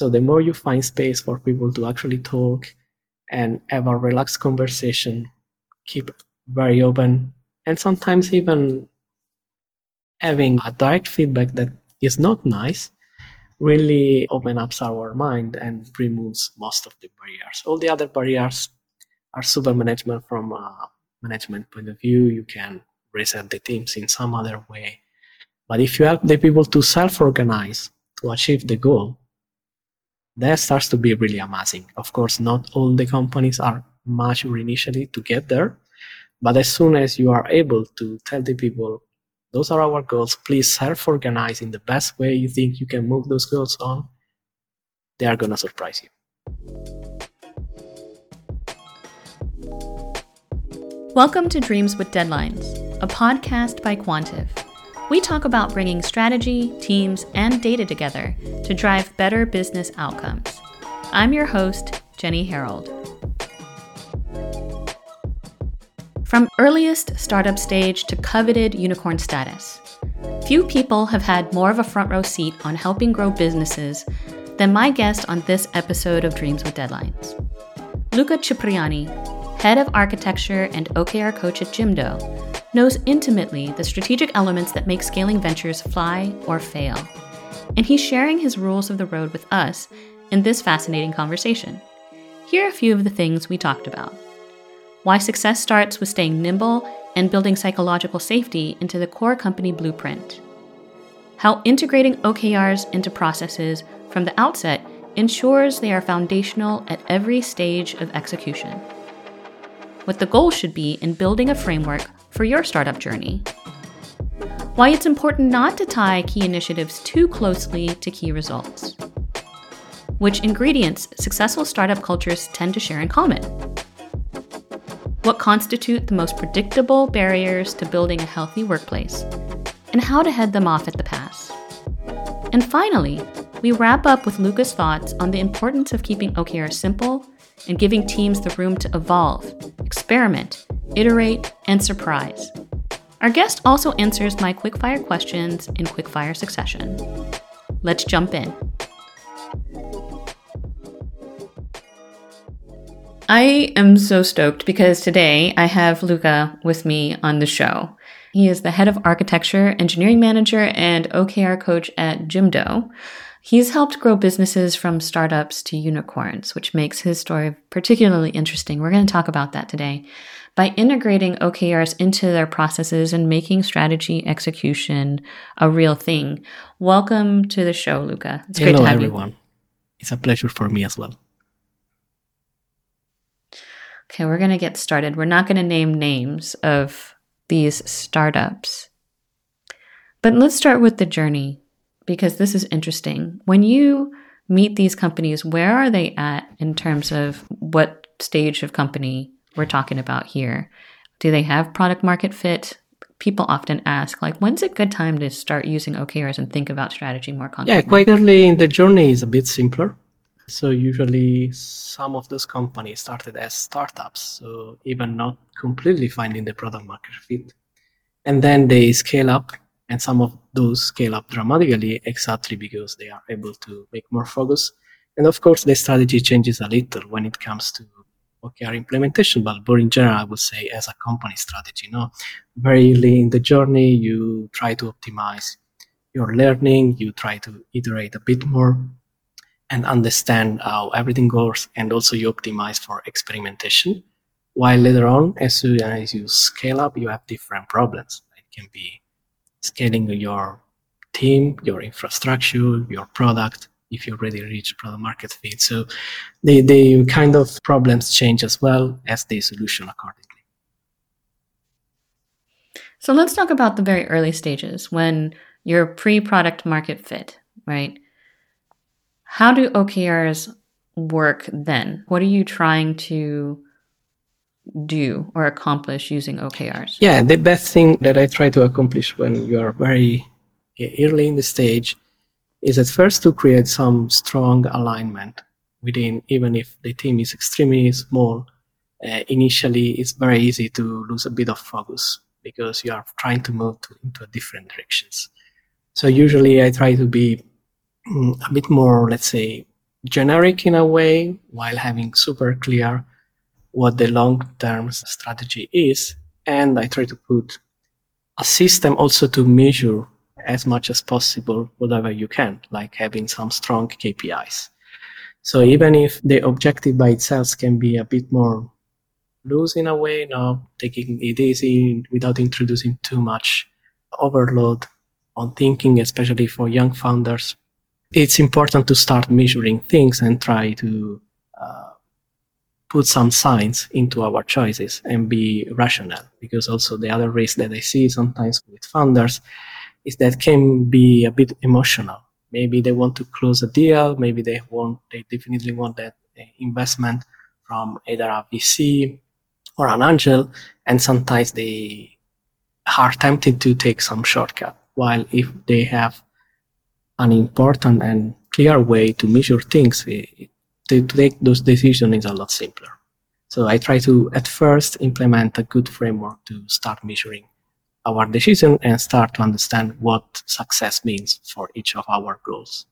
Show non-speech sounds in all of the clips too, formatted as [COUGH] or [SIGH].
So the more you find space for people to actually talk and have a relaxed conversation, keep very open, and sometimes even having a direct feedback that is not nice really open up our mind and removes most of the barriers. All the other barriers are super management from a management point of view. You can reset the teams in some other way. But if you help the people to self-organize to achieve the goal, that starts to be really amazing. Of course, not all the companies are mature initially to get there, but as soon as you are able to tell the people, those are our goals, please self-organize in the best way you think you can move those goals on, they are gonna surprise you. Welcome to Dreams with Deadlines, a podcast by Quantive. We talk about bringing strategy, teams, and data together to drive better business outcomes. I'm your host, Jenny Herald. From earliest startup stage to coveted unicorn status, few people have had more of a front row seat on helping grow businesses than my guest on this episode of Dreams with Deadlines. Luca Cipriani, head of architecture and OKR coach at Jimdo, knows intimately the strategic elements that make scaling ventures fly or fail. And he's sharing his rules of the road with us in this fascinating conversation. Here are a few of the things we talked about why success starts with staying nimble and building psychological safety into the core company blueprint, how integrating OKRs into processes from the outset ensures they are foundational at every stage of execution, what the goal should be in building a framework for your startup journey. Why it's important not to tie key initiatives too closely to key results. Which ingredients successful startup cultures tend to share in common. What constitute the most predictable barriers to building a healthy workplace, and how to head them off at the pass. And finally, we wrap up with Luca's thoughts on the importance of keeping OKR simple and giving teams the room to evolve, experiment, iterate, and surprise. Our guest also answers my quickfire questions in quickfire succession. Let's jump in. I am so stoked because today I have Luca with me on the show. He is the head of architecture, engineering manager, and OKR coach at Jimdo. He's helped grow businesses from startups to unicorns, which makes his story particularly interesting. We're going to talk about that today. By integrating OKRs into their processes and making strategy execution a real thing. Welcome to the show, Luca. It's Hello, great to have everyone. you. It's a pleasure for me as well. Okay, we're going to get started. We're not going to name names of these startups. But let's start with the journey because this is interesting. When you meet these companies, where are they at in terms of what stage of company we're talking about here? Do they have product market fit? People often ask, like, when's a good time to start using OKRs and think about strategy more concretely? Yeah, quite early in the journey is a bit simpler. So usually some of those companies started as startups, so even not completely finding the product market fit. And then they scale up and some of those scale up dramatically exactly because they are able to make more focus. And of course, the strategy changes a little when it comes to OKR implementation, but, but in general, I would say as a company strategy, you know, very early in the journey, you try to optimize your learning, you try to iterate a bit more and understand how everything goes, and also you optimize for experimentation. While later on, as soon as you scale up, you have different problems. It can be scaling your team, your infrastructure, your product, if you already reach product market fit. So the, the kind of problems change as well as the solution accordingly. So let's talk about the very early stages when you're pre product market fit, right? How do OKRs work then? What are you trying to do or accomplish using OKRs? Yeah, the best thing that I try to accomplish when you are very early in the stage is at first to create some strong alignment within, even if the team is extremely small. Uh, initially, it's very easy to lose a bit of focus because you are trying to move to, into different directions. So usually, I try to be mm, a bit more, let's say, generic in a way while having super clear what the long term strategy is. And I try to put a system also to measure as much as possible whatever you can, like having some strong KPIs. So even if the objective by itself can be a bit more loose in a way, now taking it easy without introducing too much overload on thinking, especially for young founders, it's important to start measuring things and try to uh, put some signs into our choices and be rational. Because also the other risk that I see sometimes with founders is that can be a bit emotional. Maybe they want to close a deal. Maybe they want, they definitely want that uh, investment from either a VC or an angel. And sometimes they are tempted to take some shortcut. While if they have an important and clear way to measure things, it, to take those decisions is a lot simpler. So I try to at first implement a good framework to start measuring our decision and start to understand what success means for each of our goals.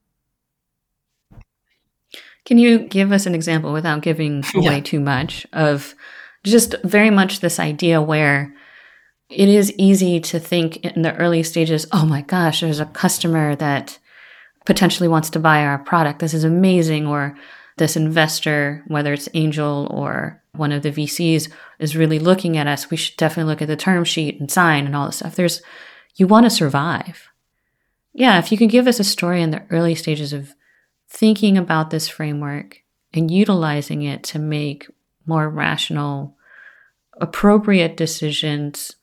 Can you give us an example without giving [LAUGHS] away yeah. too much of just very much this idea where it is easy to think in the early stages, oh my gosh, there's a customer that potentially wants to buy our product. This is amazing. Or this investor, whether it's angel or one of the VCs, is really looking at us. We should definitely look at the term sheet and sign and all this stuff. There's, you want to survive. Yeah, if you can give us a story in the early stages of thinking about this framework and utilizing it to make more rational, appropriate decisions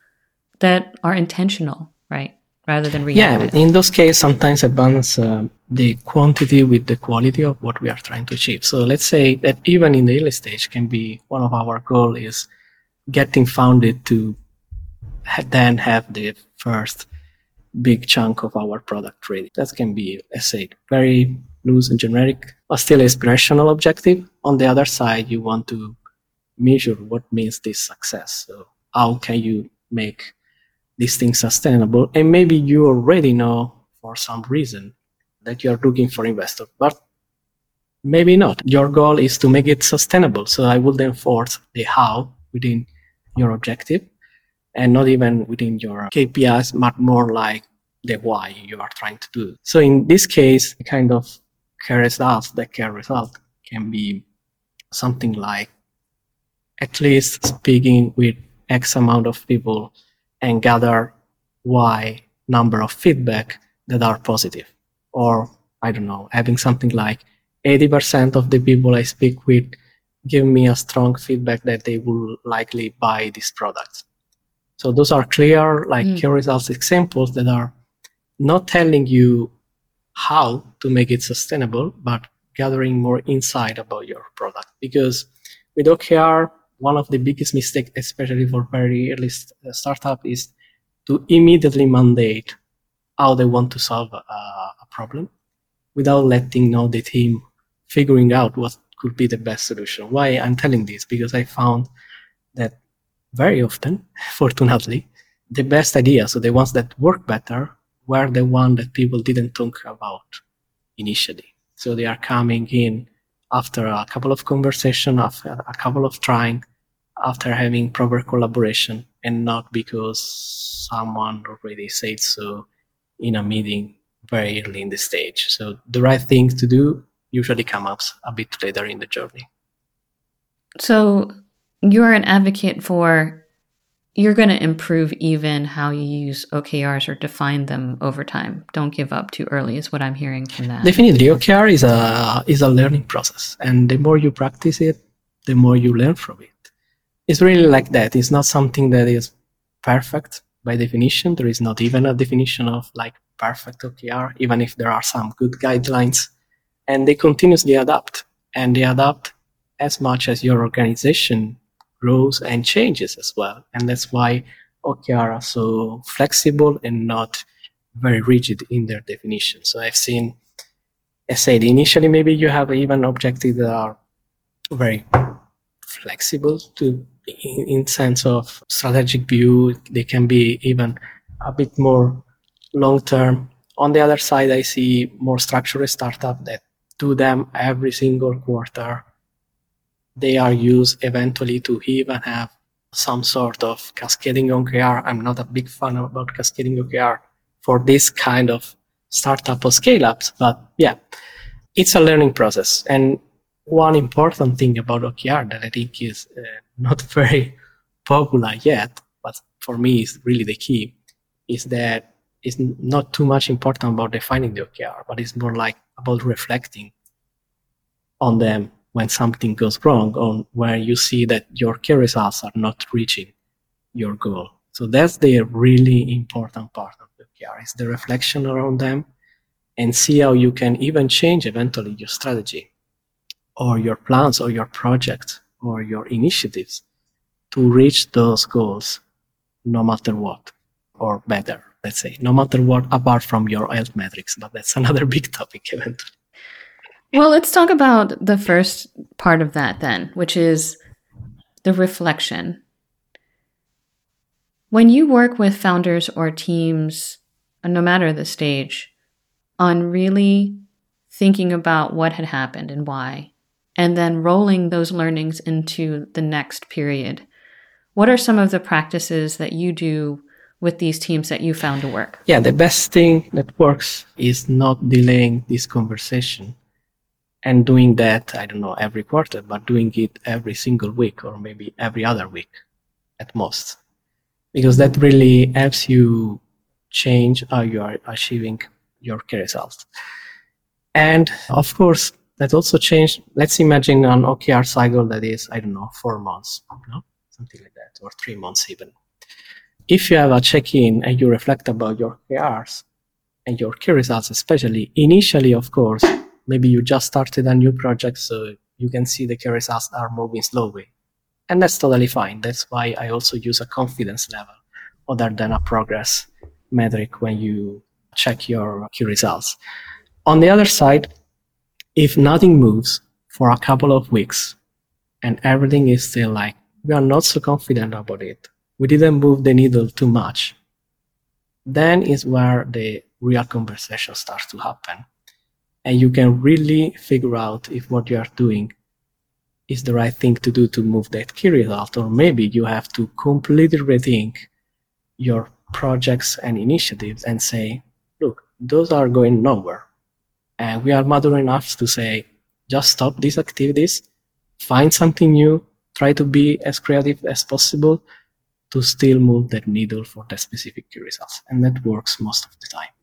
that are intentional, right? Rather than reactive. Yeah, in those cases, sometimes I balance uh, the quantity with the quality of what we are trying to achieve. So let's say that even in the early stage can be one of our goal is getting founded to then have the first big chunk of our product ready. That can be, let's say, very loose and generic, but still aspirational objective. On the other side, you want to measure what means this success. So how can you make these things sustainable? And maybe you already know for some reason that you are looking for investor, but maybe not. Your goal is to make it sustainable. So I would enforce the how within your objective and not even within your KPIs, but more like the why you are trying to do. So in this case, kind of care results, the care result can be something like at least speaking with X amount of people and gather Y number of feedback that are positive. Or, I don't know, having something like 80% of the people I speak with give me a strong feedback that they will likely buy this product. So those are clear, like mm. key results examples that are not telling you how to make it sustainable, but gathering more insight about your product. Because with OKR, one of the biggest mistakes, especially for very early uh, startup, is to immediately mandate how they want to solve a, a problem without letting know the team figuring out what could be the best solution. Why I'm telling this? Because I found that very often, [LAUGHS] fortunately, the best ideas, so the ones that work better, were the one that people didn't talk about initially. So they are coming in after a couple of conversation, after a couple of trying, after having proper collaboration, and not because someone already said so in a meeting very early in the stage. So the right thing to do usually come up a bit later in the journey. So you're an advocate for you're going to improve even how you use OKRs or define them over time. Don't give up too early is what I'm hearing from that. Definitely, OKR is a is a learning process, and the more you practice it, the more you learn from it. It's really like that. It's not something that is perfect by definition. There is not even a definition of like perfect OKR, even if there are some good guidelines, and they continuously adapt, and they adapt as much as your organization grows and changes as well. And that's why OKR are so flexible and not very rigid in their definition. So I've seen, I said, initially maybe you have even objectives that are very flexible to in, in sense of strategic view. They can be even a bit more long term. On the other side, I see more structured startup that do them every single quarter. They are used eventually to even have some sort of cascading OKR. I'm not a big fan about cascading OKR for this kind of startup or scale ups, but yeah, it's a learning process. And one important thing about OKR that I think is uh, not [LAUGHS] very popular yet, but for me is really the key, is that it's not too much important about defining the OKR, but it's more like about reflecting on them when something goes wrong, or where you see that your key results are not reaching your goal. So that's the really important part of the OKR is the reflection around them and see how you can even change eventually your strategy or your plans or your project or your initiatives to reach those goals no matter what or better let's say no matter what apart from your health metrics but that's [LAUGHS] another big topic eventually well let's talk about the first part of that then which is the reflection when you work with founders or teams uh, no matter the stage on really thinking about what had happened and why and then rolling those learnings into the next period. What are some of the practices that you do with these teams that you found to work? Yeah, the best thing that works is not delaying this conversation and doing that, I don't know, every quarter, but doing it every single week or maybe every other week at most. Because that really helps you change how you are achieving your key results. And of course, that also changed. Let's imagine an OKR cycle that is, I don't know, four months, know, something like that, or three months even. If you have a check-in and you reflect about your OKRs and your key results, especially initially, of course, maybe you just started a new project, so you can see the key results are moving slowly. And that's totally fine. That's why I also use a confidence level other than a progress metric when you check your key results. On the other side, if nothing moves for a couple of weeks and everything is still like, we are not so confident about it, we didn't move the needle too much, then is where the real conversation starts to happen. And you can really figure out if what you are doing is the right thing to do to move that key result, or maybe you have to completely rethink your projects and initiatives and say, look, those are going nowhere and we are mature enough to say, just stop these activities, find something new, try to be as creative as possible to still move that needle for the specific key results. And that works most of the time.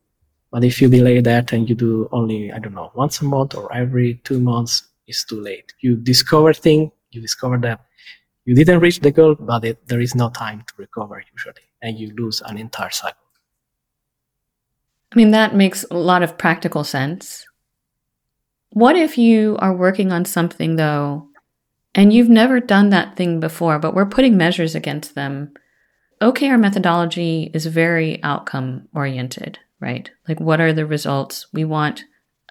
But if you delay that and you do only, I don't know, once a month or every two months, it's too late. You discover thing, you discover that you didn't reach the goal, but it, there is no time to recover usually, and you lose an entire cycle. I mean, that makes a lot of practical sense. What if you are working on something, though, and you've never done that thing before, but we're putting measures against them? OKR methodology is very outcome oriented, right? Like, what are the results? We want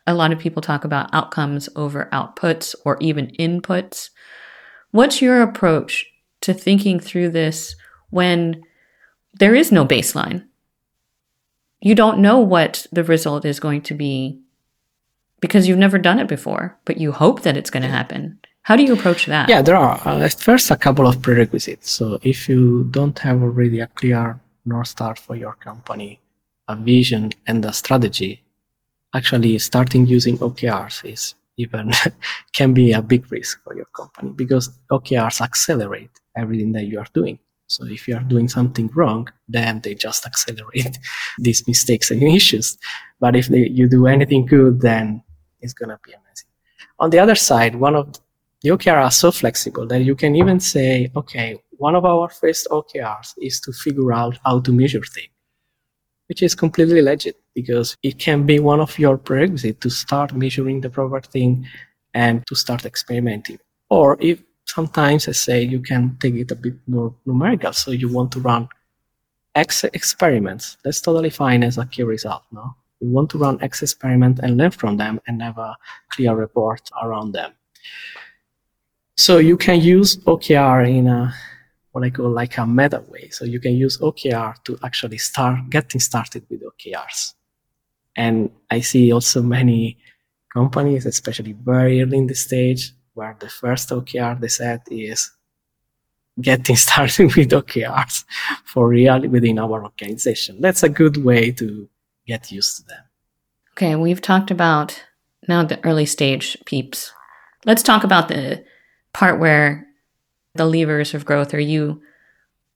a lot of people talk about outcomes over outputs or even inputs. What's your approach to thinking through this when there is no baseline? you don't know what the result is going to be because you've never done it before, but you hope that it's going to happen. How do you approach that? Yeah, there are uh, first a couple of prerequisites. So if you don't have already a clear North Star for your company, a vision and a strategy, actually starting using OKRs is even [LAUGHS] can be a big risk for your company because OKRs accelerate everything that you are doing. So if you are doing something wrong, then they just accelerate [LAUGHS] these mistakes and issues. But if they, you do anything good, then it's going to be amazing. On the other side, one of the OKRs are so flexible that you can even say, okay, one of our first OKRs is to figure out how to measure things, which is completely legit because it can be one of your prerequisites to start measuring the proper thing and to start experimenting. Or if sometimes I say you can take it a bit more numerical. So you want to run X experiments. That's totally fine as a key result. No, you want to run X experiment and learn from them and have a clear report around them. So you can use OKR in a what I call like a meta way. So you can use OKR to actually start getting started with OKRs. And I see also many companies, especially very early in the stage, where the first OKR they set is getting [LAUGHS] started with OKRs for real within our organization. That's a good way to get used to them. Okay, we've talked about now the early stage peeps. Let's talk about the part where the levers of growth are you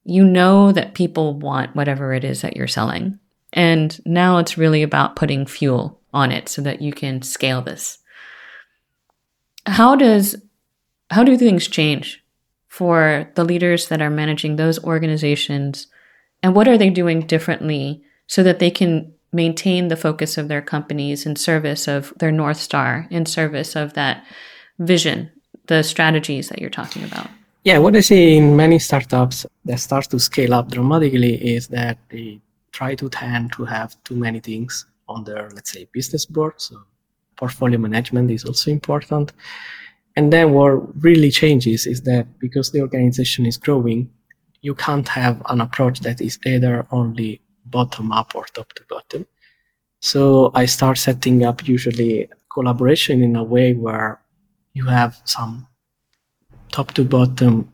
you know that people want whatever it is that you're selling. And now it's really about putting fuel on it so that you can scale this. How does how do things change for the leaders that are managing those organizations and what are they doing differently so that they can maintain the focus of their companies in service of their north star in service of that vision the strategies that you're talking about yeah what i see in many startups that start to scale up dramatically is that they try to tend to have too many things on their let's say business board so portfolio management is also important and then what really changes is that because the organization is growing you can't have an approach that is either only bottom up or top to bottom. So I start setting up usually collaboration in a way where you have some top to bottom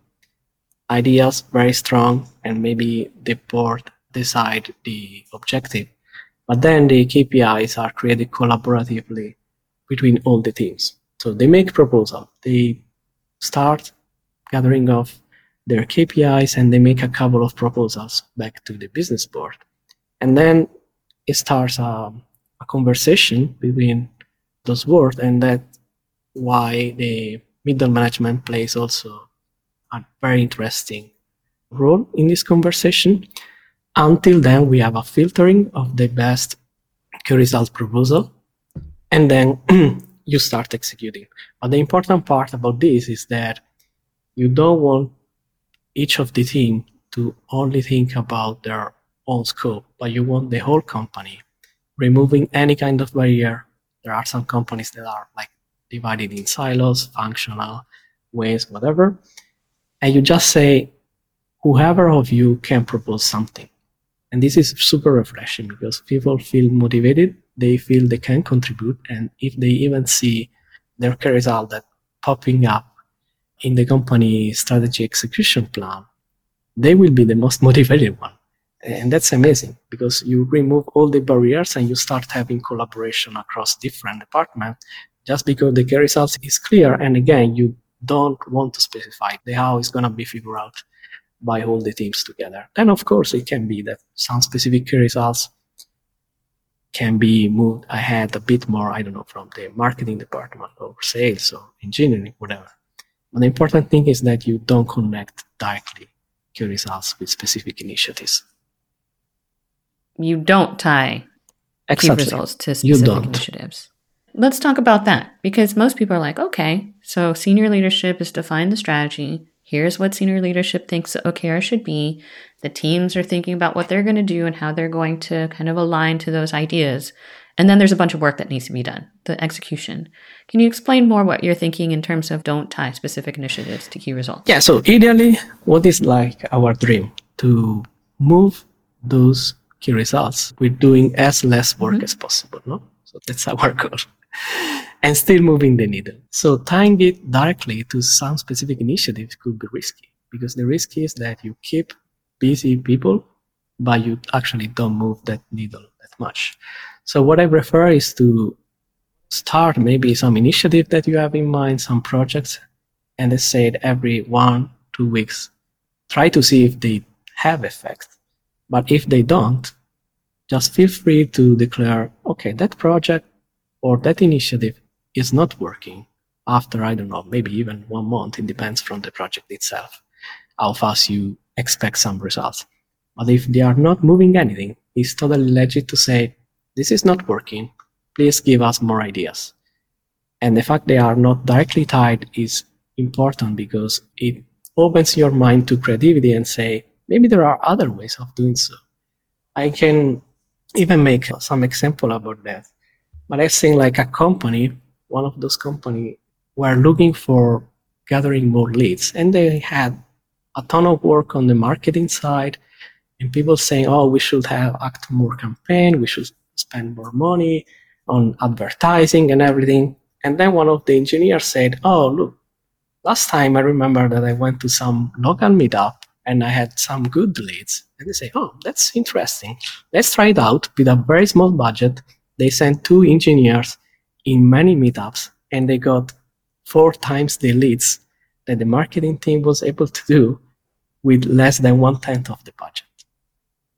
ideas very strong and maybe the board decide the objective. But then the KPIs are created collaboratively between all the teams. So they make proposal. They start gathering of their KPIs and they make a couple of proposals back to the business board and then it starts a, a conversation between those words and that why the middle management plays also a very interesting role in this conversation until then we have a filtering of the best key result proposal and then [CLEARS THROAT] you start executing but the important part about this is that you don't want each of the team to only think about their own scope, but you want the whole company, removing any kind of barrier. There are some companies that are like divided in silos, functional ways, whatever. And you just say, whoever of you can propose something. And this is super refreshing because people feel motivated, they feel they can contribute, and if they even see their result that popping up in the company strategy execution plan, they will be the most [LAUGHS] motivated one and that's amazing because you remove all the barriers and you start having collaboration across different departments just because the results is clear and again you don't want to specify the how is going to be figured out by all the teams together then of course it can be that some specific results can be moved ahead a bit more i don't know from the marketing department or sales or engineering whatever but the important thing is that you don't connect directly key results with specific initiatives you don't tie exactly. key results to specific initiatives. Let's talk about that because most people are like, okay, so senior leadership is defined the strategy. Here's what senior leadership thinks OKR should be. The teams are thinking about what they're going to do and how they're going to kind of align to those ideas. And then there's a bunch of work that needs to be done, the execution. Can you explain more what you're thinking in terms of don't tie specific initiatives to key results? Yeah, so ideally, what is like our dream to move those key results with doing as less work mm-hmm. as possible. No, so that's our goal, and still moving the needle. So tying it directly to some specific initiatives could be risky because the risk is that you keep busy people, but you actually don't move that needle that much. So what I prefer is to start maybe some initiative that you have in mind, some projects, and let's say every one, two weeks, try to see if they have effect but if they don't, just feel free to declare, okay, that project or that initiative is not working after, I don't know, maybe even one month. It depends from the project itself, how fast you expect some results. But if they are not moving anything, it's totally legit to say, this is not working. Please give us more ideas. And the fact they are not directly tied is important because it opens your mind to creativity and say, maybe there are other ways of doing so. I can even make some example about that. But I think like a company, one of those company were looking for gathering more leads and they had a ton of work on the marketing side and people saying, oh, we should have act more campaign, we should spend more money on advertising and everything. And then one of the engineers said, Oh, look, last time I remember that I went to some local meetup and I had some good leads. And they say, Oh, that's interesting. Let's try it out with a very small budget. They sent two engineers in many meetups and they got four times the leads that the marketing team was able to do with less than one tenth of the budget.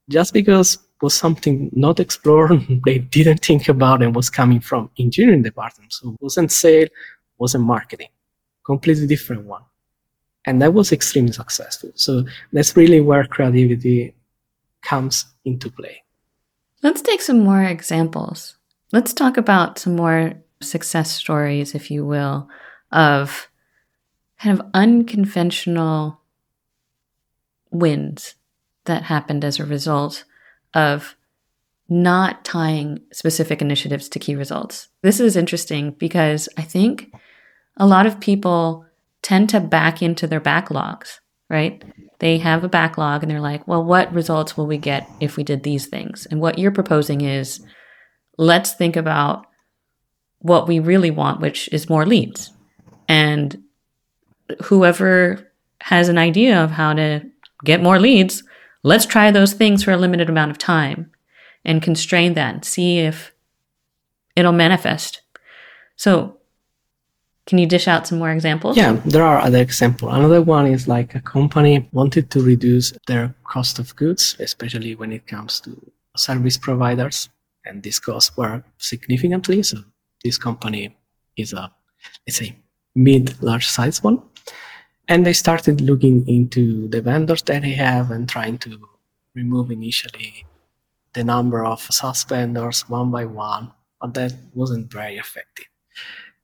Just because was something not explored, [LAUGHS] they didn't think about and was coming from engineering department. So it wasn't sale, wasn't marketing, completely different one. And that was extremely successful. So that's really where creativity comes into play. Let's take some more examples. Let's talk about some more success stories, if you will, of kind of unconventional wins that happened as a result of not tying specific initiatives to key results. This is interesting because I think a lot of people tend to back into their backlogs, right? They have a backlog and they're like, well, what results will we get if we did these things? And what you're proposing is let's think about what we really want, which is more leads. And whoever has an idea of how to get more leads, let's try those things for a limited amount of time and constrain that, and see if it'll manifest. So, can you dish out some more examples? Yeah, there are other examples. Another one is like a company wanted to reduce their cost of goods, especially when it comes to service providers, and these costs were significantly. So, this company is a, let's say, mid large size one and they started looking into the vendors that they have and trying to remove initially the number of SaaS vendors one by one, but that wasn't very effective.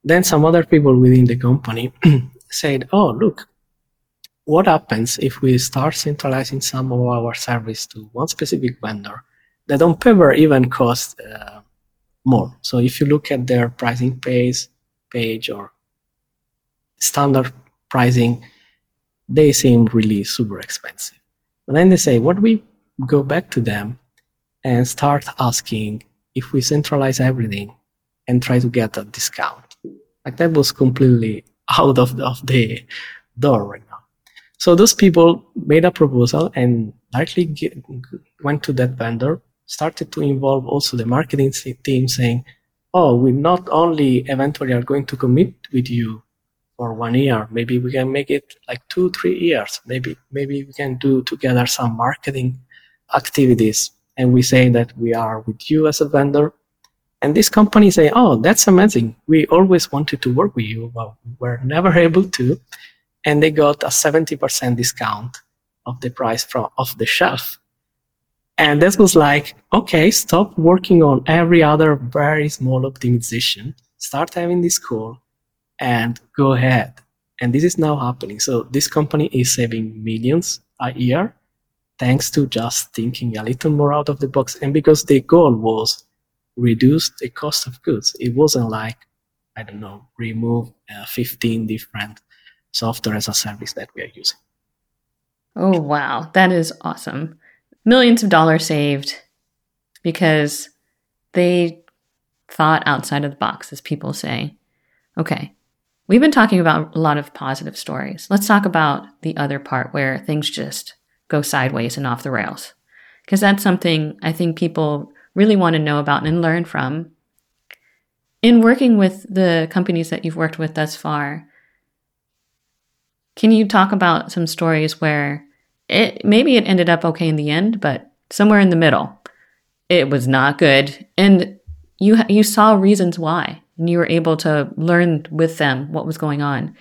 Then some other people within the company [CLEARS THROAT] said, "Oh, look, what happens if we start centralizing some of our service to one specific vendor that on paper even cost uh, more? So if you look at their pricing page, page or standard pricing, they seem really super expensive. But then they say, what we go back to them and start asking if we centralize everything and try to get a discount. Like that was completely out of the, of the door right now. So those people made a proposal and directly get, went to that vendor, started to involve also the marketing team saying, oh, we not only eventually are going to commit with you for one year. Maybe we can make it like two, three years. Maybe maybe we can do together some marketing activities, and we say that we are with you as a vendor. And this company say, "Oh, that's amazing. We always wanted to work with you, but we're never able to." And they got a seventy percent discount of the price from off the shelf. And this was like, okay, stop working on every other very small optimization. Start having this call and go ahead. And this is now happening. So this company is saving millions a year thanks to just thinking a little more out of the box. And because the goal was reduce the cost of goods, it wasn't like, I don't know, remove uh, 15 different software as a service that we are using. Oh, wow. That is awesome. Millions of dollars saved because they thought outside of the box, as people say. Okay, We've been talking about a lot of positive stories. Let's talk about the other part where things just go sideways and off the rails. Because that's something I think people really want to know about and learn from. In working with the companies that you've worked with thus far, can you talk about some stories where it maybe it ended up okay in the end, but somewhere in the middle, it was not good, and you you saw reasons why? and you were able to learn with them what was going on.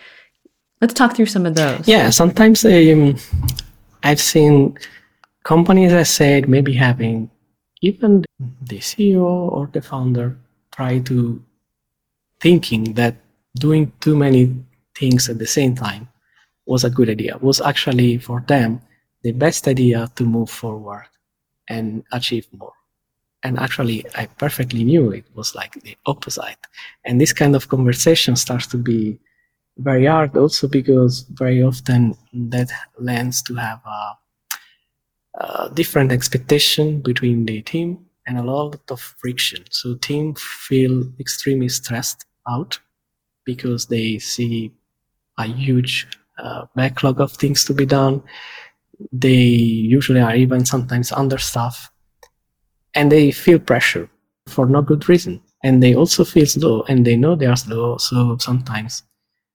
Let's talk through some of those. Yeah, sometimes um, I've seen companies I said maybe having even the mm-hmm. CEO or the founder try to thinking that doing too many things at the same time was a good idea was actually for them the best idea to move forward and achieve more. And actually i perfectly knew it was like the opposite. And this kind of conversation starts to be very hard also because very often that lends to have a, a different expectation between the team and a lot of friction. So team feel extremely stressed out because they see a huge uh, backlog of things to be done. They usually are even sometimes understaffed and they feel pressure for no good reason. And they also feel slow and they know they are slow. So sometimes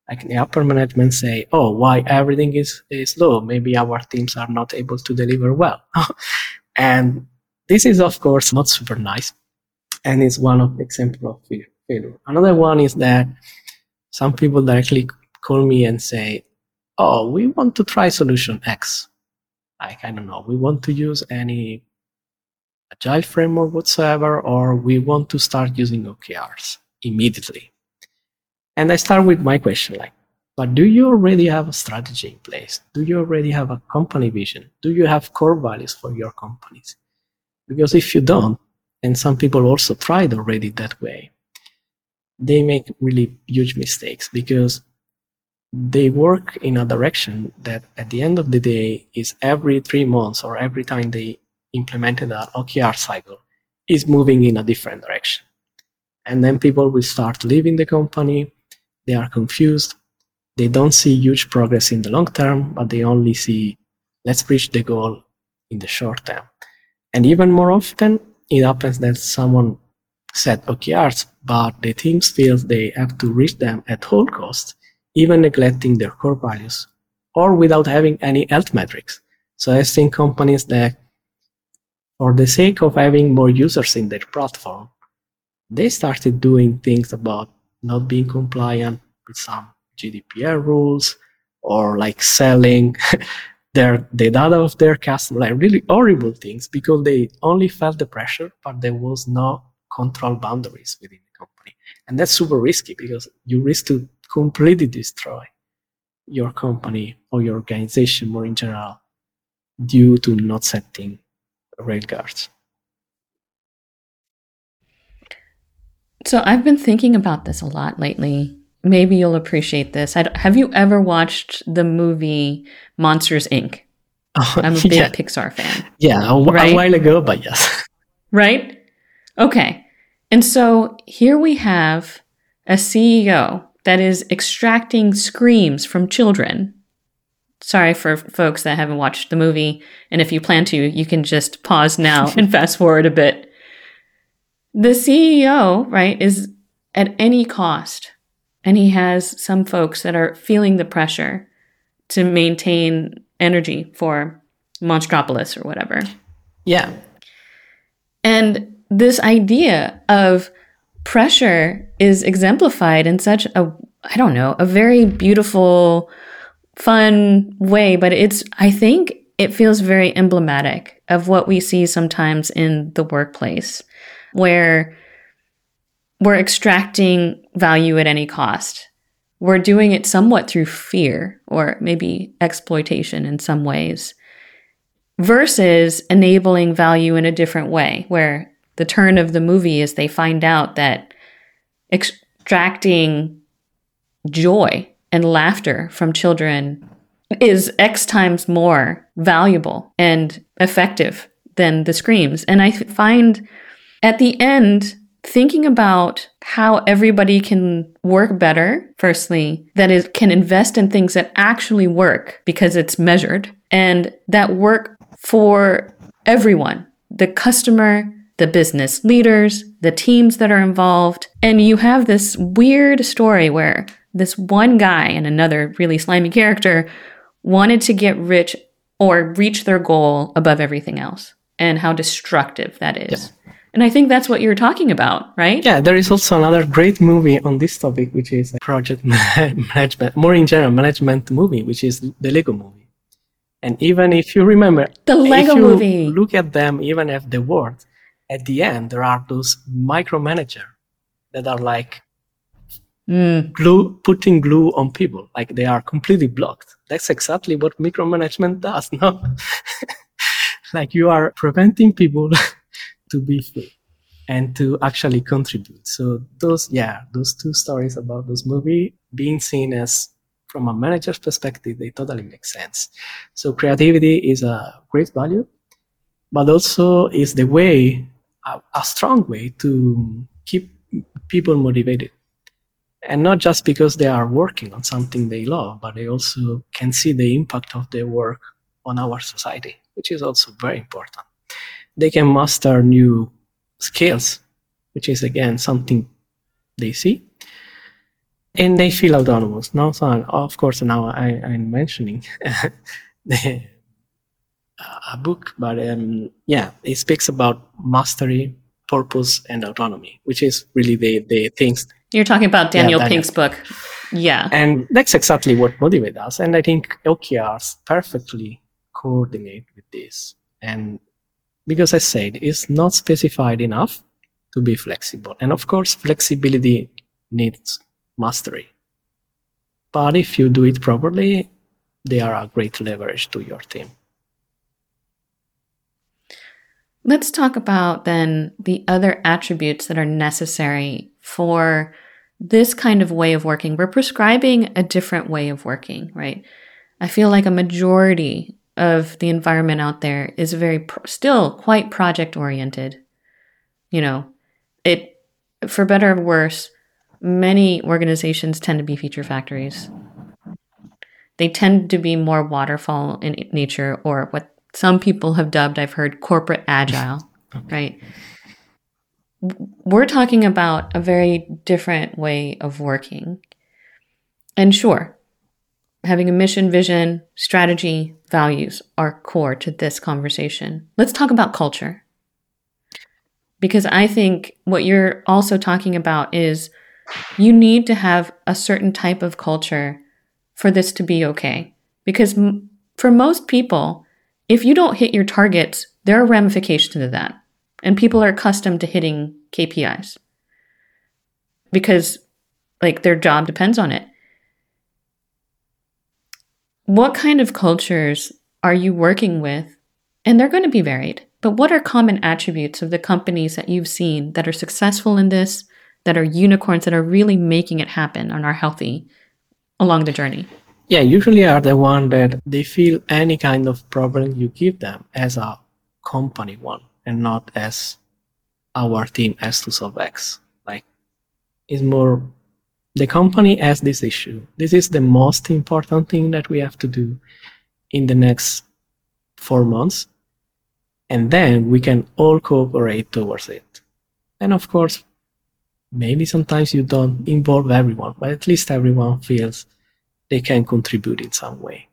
like the upper management say, oh, why everything is, is slow? Maybe our teams are not able to deliver well. [LAUGHS] and this is, of course, not super nice. And it's one of the example of failure. Another one is that some people directly call me and say, oh, we want to try solution X. Like, I don't know, we want to use any agile framework whatsoever, or we want to start using OKRs immediately. And I start with my question like, but do you already have a strategy in place? Do you already have a company vision? Do you have core values for your companies? Because if you don't, and some people also tried already that way, they make really huge mistakes because they work in a direction that at the end of the day is every three months or every time they implemented an OKR cycle is moving in a different direction. And then people will start leaving the company. They are confused. They don't see huge progress in the long term, but they only see let's reach the goal in the short term. And even more often, it happens that someone set OKRs, but the teams feel they have to reach them at all costs even neglecting their core values or without having any health metrics. So I've seen companies that, for the sake of having more users in their platform, they started doing things about not being compliant with some GDPR rules or like selling [LAUGHS] their the data of their customer, like really horrible things because they only felt the pressure, but there was no control boundaries within the company. And that's super risky because you risk to completely destroy your company or your organization more in general due to not setting rail guards. So I've been thinking about this a lot lately. Maybe you'll appreciate this. have you ever watched the movie Monsters Inc? Oh, I'm a [LAUGHS] big yeah. Pixar fan. Yeah, a, right? a while ago, but yes. [LAUGHS] Right? Okay. And so here we have a CEO that is extracting screams from children. Sorry for folks that haven't watched the movie, and if you plan to, you can just pause now [LAUGHS] and fast forward a bit. The CEO, right, is at any cost, and he has some folks that are feeling the pressure to maintain energy for Monstropolis or whatever. Yeah. And this idea of pressure is exemplified in such a I don't know, a very beautiful, fun way, but it's I think it feels very emblematic of what we see sometimes in the workplace where we're extracting value at any cost. We're doing it somewhat through fear or maybe exploitation in some ways versus enabling value in a different way where the turn of the movie is they find out that extracting joy and laughter from children is X times more valuable and effective than the screams. And I find at the end, thinking about how everybody can work better, firstly, that is, can invest in things that actually work because it's measured and that work for everyone the customer, the business leaders, the teams that are involved. And you have this weird story where this one guy and another really slimy character wanted to get rich or reach their goal above everything else and how destructive that is. Yeah. And I think that's what you're talking about, right? Yeah, there is also another great movie on this topic, which is project [LAUGHS] management, more in general, management movie, which is the Lego movie. And even if you remember, the Lego movie, look at them, even at the word, at the end there are those micromanager that are like mm. glue putting glue on people like they are completely blocked that's exactly what micromanagement does [LAUGHS] no [LAUGHS] like you are preventing people to be free and to actually contribute. So those yeah those two stories about this movie being seen as from a manager's perspective they totally make sense. So creativity is a great value but also is the way a, a strong way to keep people motivated. And not just because they are working on something they love, but they also can see the impact of their work on our society, which is also very important. They can master new skills, which is again something they see, and they feel autonomous. Now, so of course, now I, am mentioning [LAUGHS] the, a book, but um, yeah, it speaks about mastery, purpose, and autonomy, which is really the the things you're talking about Daniel, yeah, Daniel. Pink's book. Yeah. And that's exactly what motivates us. And I think OKRs perfectly coordinate with this. And because I said it's not specified enough to be flexible. And of course, flexibility needs mastery. But if you do it properly, they are a great leverage to your team. Let's talk about then the other attributes that are necessary for this kind of way of working. We're prescribing a different way of working, right? I feel like a majority of the environment out there is very pro- still quite project oriented. You know, it for better or worse, many organizations tend to be feature factories. They tend to be more waterfall in nature or what some people have dubbed I've heard corporate agile, [LAUGHS] okay. right? we're talking about a very different way of working. And sure, having a mission, vision, strategy, values are core to this conversation. Let's talk about culture. Because I think what you're also talking about is you need to have a certain type of culture for this to be okay. Because m- for most people, if you don't hit your targets, there are ramifications to that and people are accustomed to hitting KPIs because like their job depends on it. What kind of cultures are you working with? And they're going to be varied, but what are common attributes of the companies that you've seen that are successful in this, that are unicorns, that are really making it happen and are healthy along the journey? Yeah, usually are the one that they feel any kind of problem you give them as a company one and not as our team has to solve X. Like, it's more the company has this issue. This is the most important thing that we have to do in the next four months. And then we can all cooperate towards it. And of course, maybe sometimes you don't involve everyone, but at least everyone feels they can contribute in some way.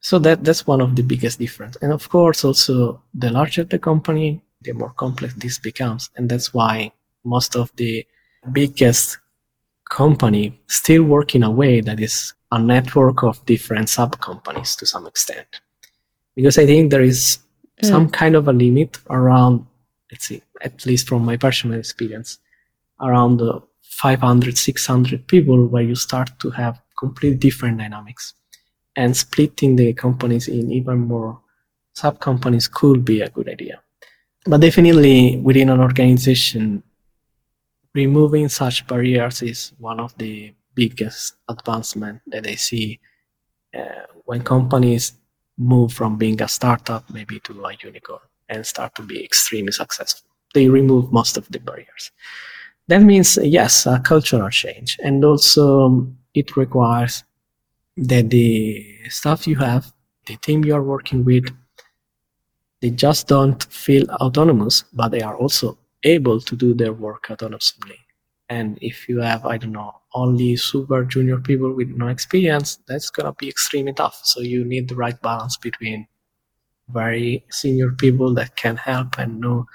So that that's one of the biggest difference. And of course, also the larger the company, the more complex this becomes, and that's why most of the biggest company still work in a way that is a network of different sub companies to some extent, because I think there is mm. some kind of a limit around. Let's see, at least from my personal experience, around 500, 600 people, where you start to have completely different dynamics and splitting the companies in even more sub companies could be a good idea. But definitely within an organization, removing such barriers is one of the biggest advancement that I see uh, when companies move from being a startup maybe to a unicorn and start to be extremely successful. They remove most of the barriers. That means, yes, a cultural change. And also it requires that the staff you have, the team you are working with, they just don't feel autonomous, but they are also able to do their work autonomously. And if you have, I don't know, only super junior people with no experience, that's gonna be extremely tough. So you need the right balance between very senior people that can help and know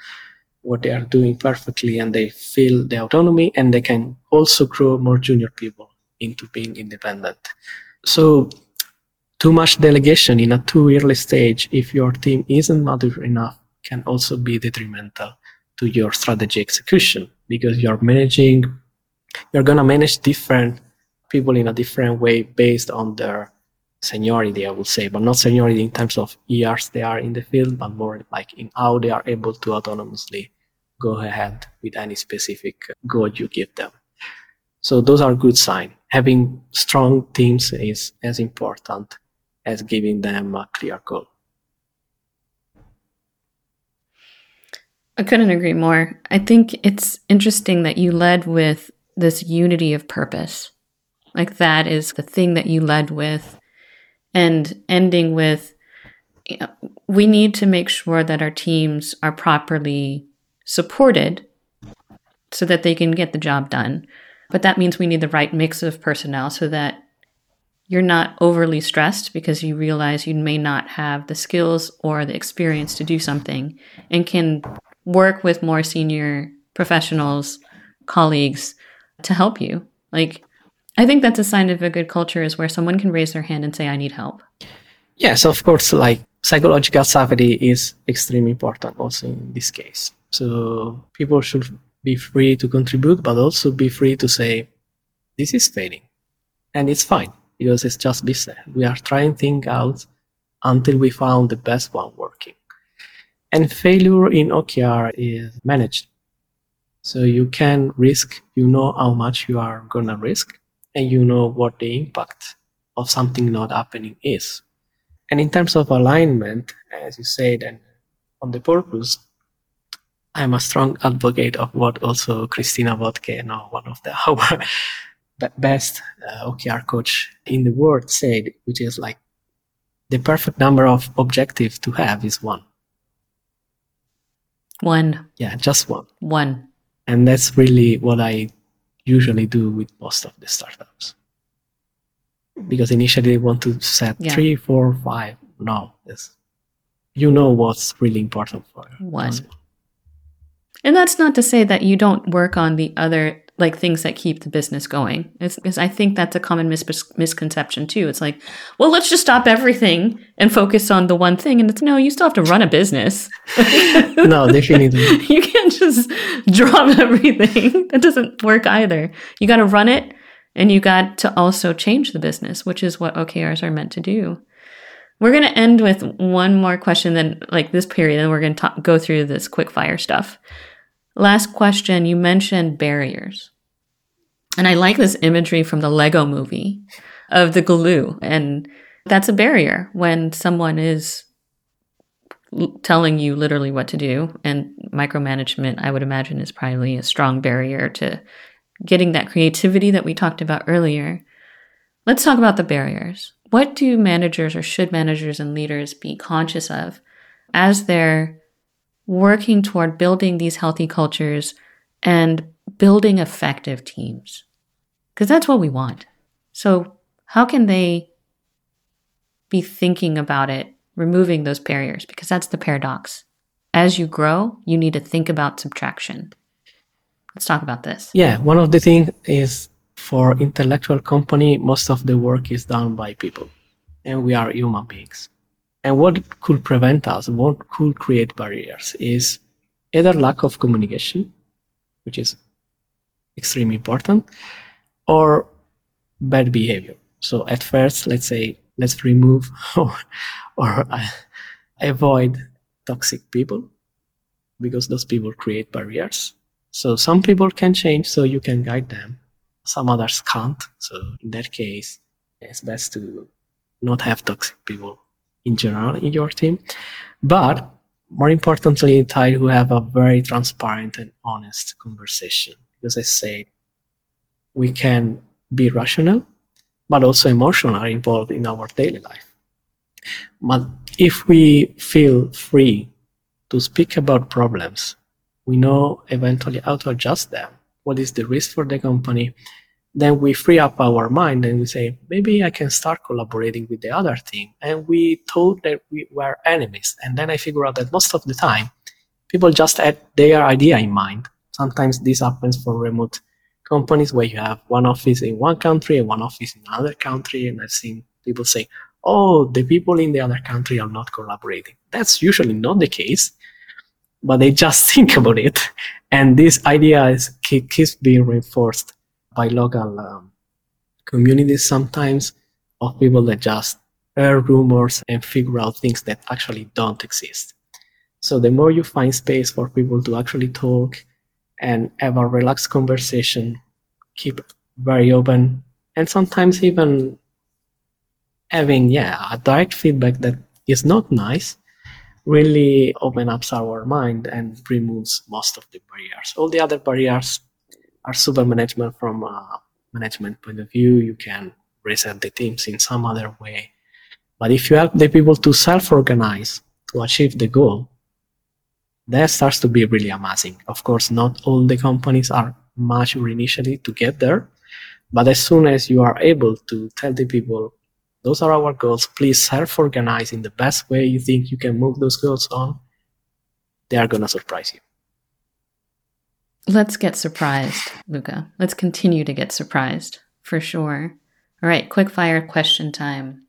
what they are doing perfectly and they feel the autonomy and they can also grow more junior people into being independent. So too much delegation in a too early stage, if your team isn't mature enough, can also be detrimental to your strategy execution because you're managing, you're gonna manage different people in a different way based on their seniority, I would say, but not seniority in terms of years they are in the field, but more like in how they are able to autonomously go ahead with any specific goal you give them. So those are good signs. Having strong teams is as important as giving them a clear goal. I couldn't agree more. I think it's interesting that you led with this unity of purpose. Like that is the thing that you led with, and ending with you know, we need to make sure that our teams are properly supported so that they can get the job done. But that means we need the right mix of personnel so that you're not overly stressed because you realize you may not have the skills or the experience to do something and can work with more senior professionals, colleagues to help you. Like, I think that's a sign of a good culture is where someone can raise their hand and say, I need help. Yes, of course, like psychological safety is extremely important also in this case. So people should be free to contribute, but also be free to say, this is failing. And it's fine because it's just business. We are trying things out until we found the best one working. And failure in OKR is managed. So you can risk, you know how much you are gonna risk, and you know what the impact of something not happening is. And in terms of alignment, as you said, and on the purpose, I'm a strong advocate of what also Christina Wodtke, know, one of the [LAUGHS] our best uh, OKR coach in the world said, which is like the perfect number of objectives to have is one. One. Yeah, just one. One. And that's really what I usually do with most of the startups. Because initially they want to set yeah. three, four, five. No, it's, you know what's really important for one. And that's not to say that you don't work on the other like things that keep the business going. Because I think that's a common mis- misconception too. It's like, well, let's just stop everything and focus on the one thing. And it's no, you still have to run a business. [LAUGHS] no, definitely. [LAUGHS] you can't just drop everything. [LAUGHS] That doesn't work either. You got to run it and you got to also change the business, which is what OKRs are meant to do. We're going to end with one more question, then like this period, and we're going to go through this quick fire stuff. Last question you mentioned barriers. And I like this imagery from the Lego movie of the glue. And that's a barrier when someone is telling you literally what to do. And micromanagement, I would imagine, is probably a strong barrier to getting that creativity that we talked about earlier. Let's talk about the barriers. What do managers or should managers and leaders be conscious of as they're working toward building these healthy cultures and building effective teams. Because that's what we want. So, how can they be thinking about it, removing those barriers? Because that's the paradox. As you grow, you need to think about subtraction. Let's talk about this. Yeah, one of the things is for intellectual company, most of the work is done by people, and we are human beings. And what could prevent us, what could create barriers is either lack of communication, which is extremely important, or bad behavior. So at first, let's say, let's remove [LAUGHS] or, or uh, avoid toxic people because those people create barriers. So some people can change, so you can guide them. Some others can't. So in that case, it's best to not have toxic people in general in your team, but more importantly, try to have a very transparent and honest conversation. Because I say we can be rational, but also emotional involved in our daily life. But if we feel free to speak about problems, we know eventually how to adjust them. What is the risk for the company? Then we free up our mind and we say, maybe I can start collaborating with the other team. And we thought that we were enemies. And then I figure out that most of the time, people just had their idea in mind. Sometimes this happens for remote companies where you have one office in one country and one office in another country. And I've seen people say, oh, the people in the other country are not collaborating. That's usually not the case, but they just [LAUGHS] think about it. And this idea is, keeps being reinforced by local um, communities sometimes of people that just hear rumors and figure out things that actually don't exist. So the more you find space for people to actually talk and have a relaxed conversation, keep very open, and sometimes even having yeah a direct feedback that is not nice, really opens up our mind and removes most of the barriers. All the other barriers are super management from a management point of view. You can reset the teams in some other way. But if you help the people to self-organize to achieve the goal, that starts to be really amazing. Of course, not all the companies are mature initially to get there, but as soon as you are able to tell the people, those are our goals, please self-organize in the best way you think you can move those goals on, they are going to surprise you. Let's get surprised, Luca. Let's continue to get surprised, for sure. All right, quick fire question time.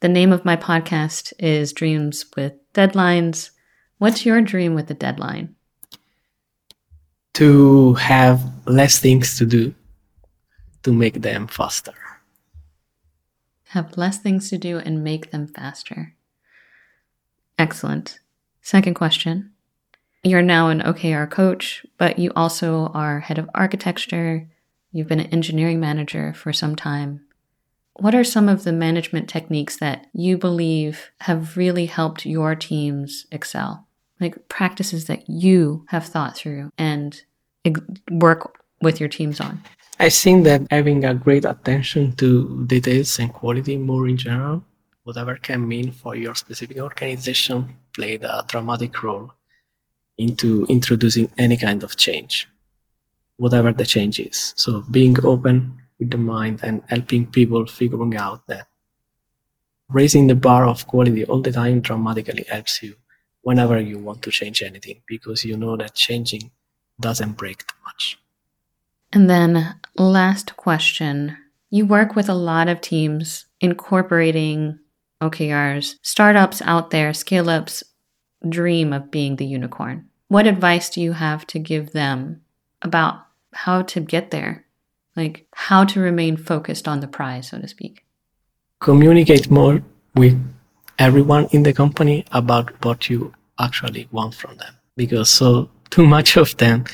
The name of my podcast is Dreams with Deadlines. What's your dream with the deadline? To have less things to do to make them faster. Have less things to do and make them faster. Excellent. Second question. You're now an OKR coach, but you also are head of architecture. You've been an engineering manager for some time. What are some of the management techniques that you believe have really helped your teams excel? Like practices that you have thought through and work with your teams on? I think that having a great attention to details and quality more in general, whatever can mean for your specific organization, played a dramatic role into introducing any kind of change, whatever the change is. So being open with the mind and helping people figuring out that raising the bar of quality all the time dramatically helps you whenever you want to change anything because you know that changing doesn't break too much. And then, last question. You work with a lot of teams incorporating OKRs. Startups out there, scale ups, dream of being the unicorn. What advice do you have to give them about how to get there? Like how to remain focused on the prize, so to speak? Communicate more with everyone in the company about what you actually want from them. Because so too much of them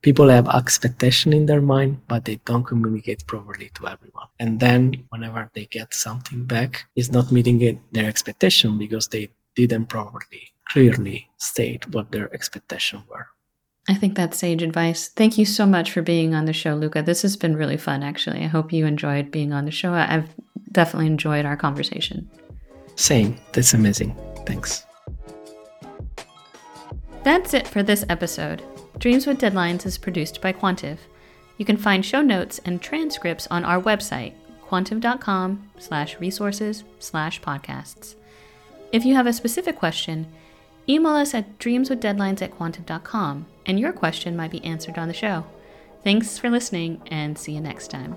people have expectation in their mind but they don't communicate properly to everyone and then whenever they get something back it's not meeting it, their expectation because they didn't properly clearly state what their expectations were I think that's sage advice. Thank you so much for being on the show, Luca. This has been really fun, actually. I hope you enjoyed being on the show. I've definitely enjoyed our conversation. Same. That's amazing. Thanks. That's it for this episode. Dreams with Deadlines is produced by Quantive. You can find show notes and transcripts on our website, quantive.com slash resources slash podcasts. If you have a specific question, email us at dreamswithdeadlines at quantive.com and your question might be answered on the show. Thanks for listening and see you next time.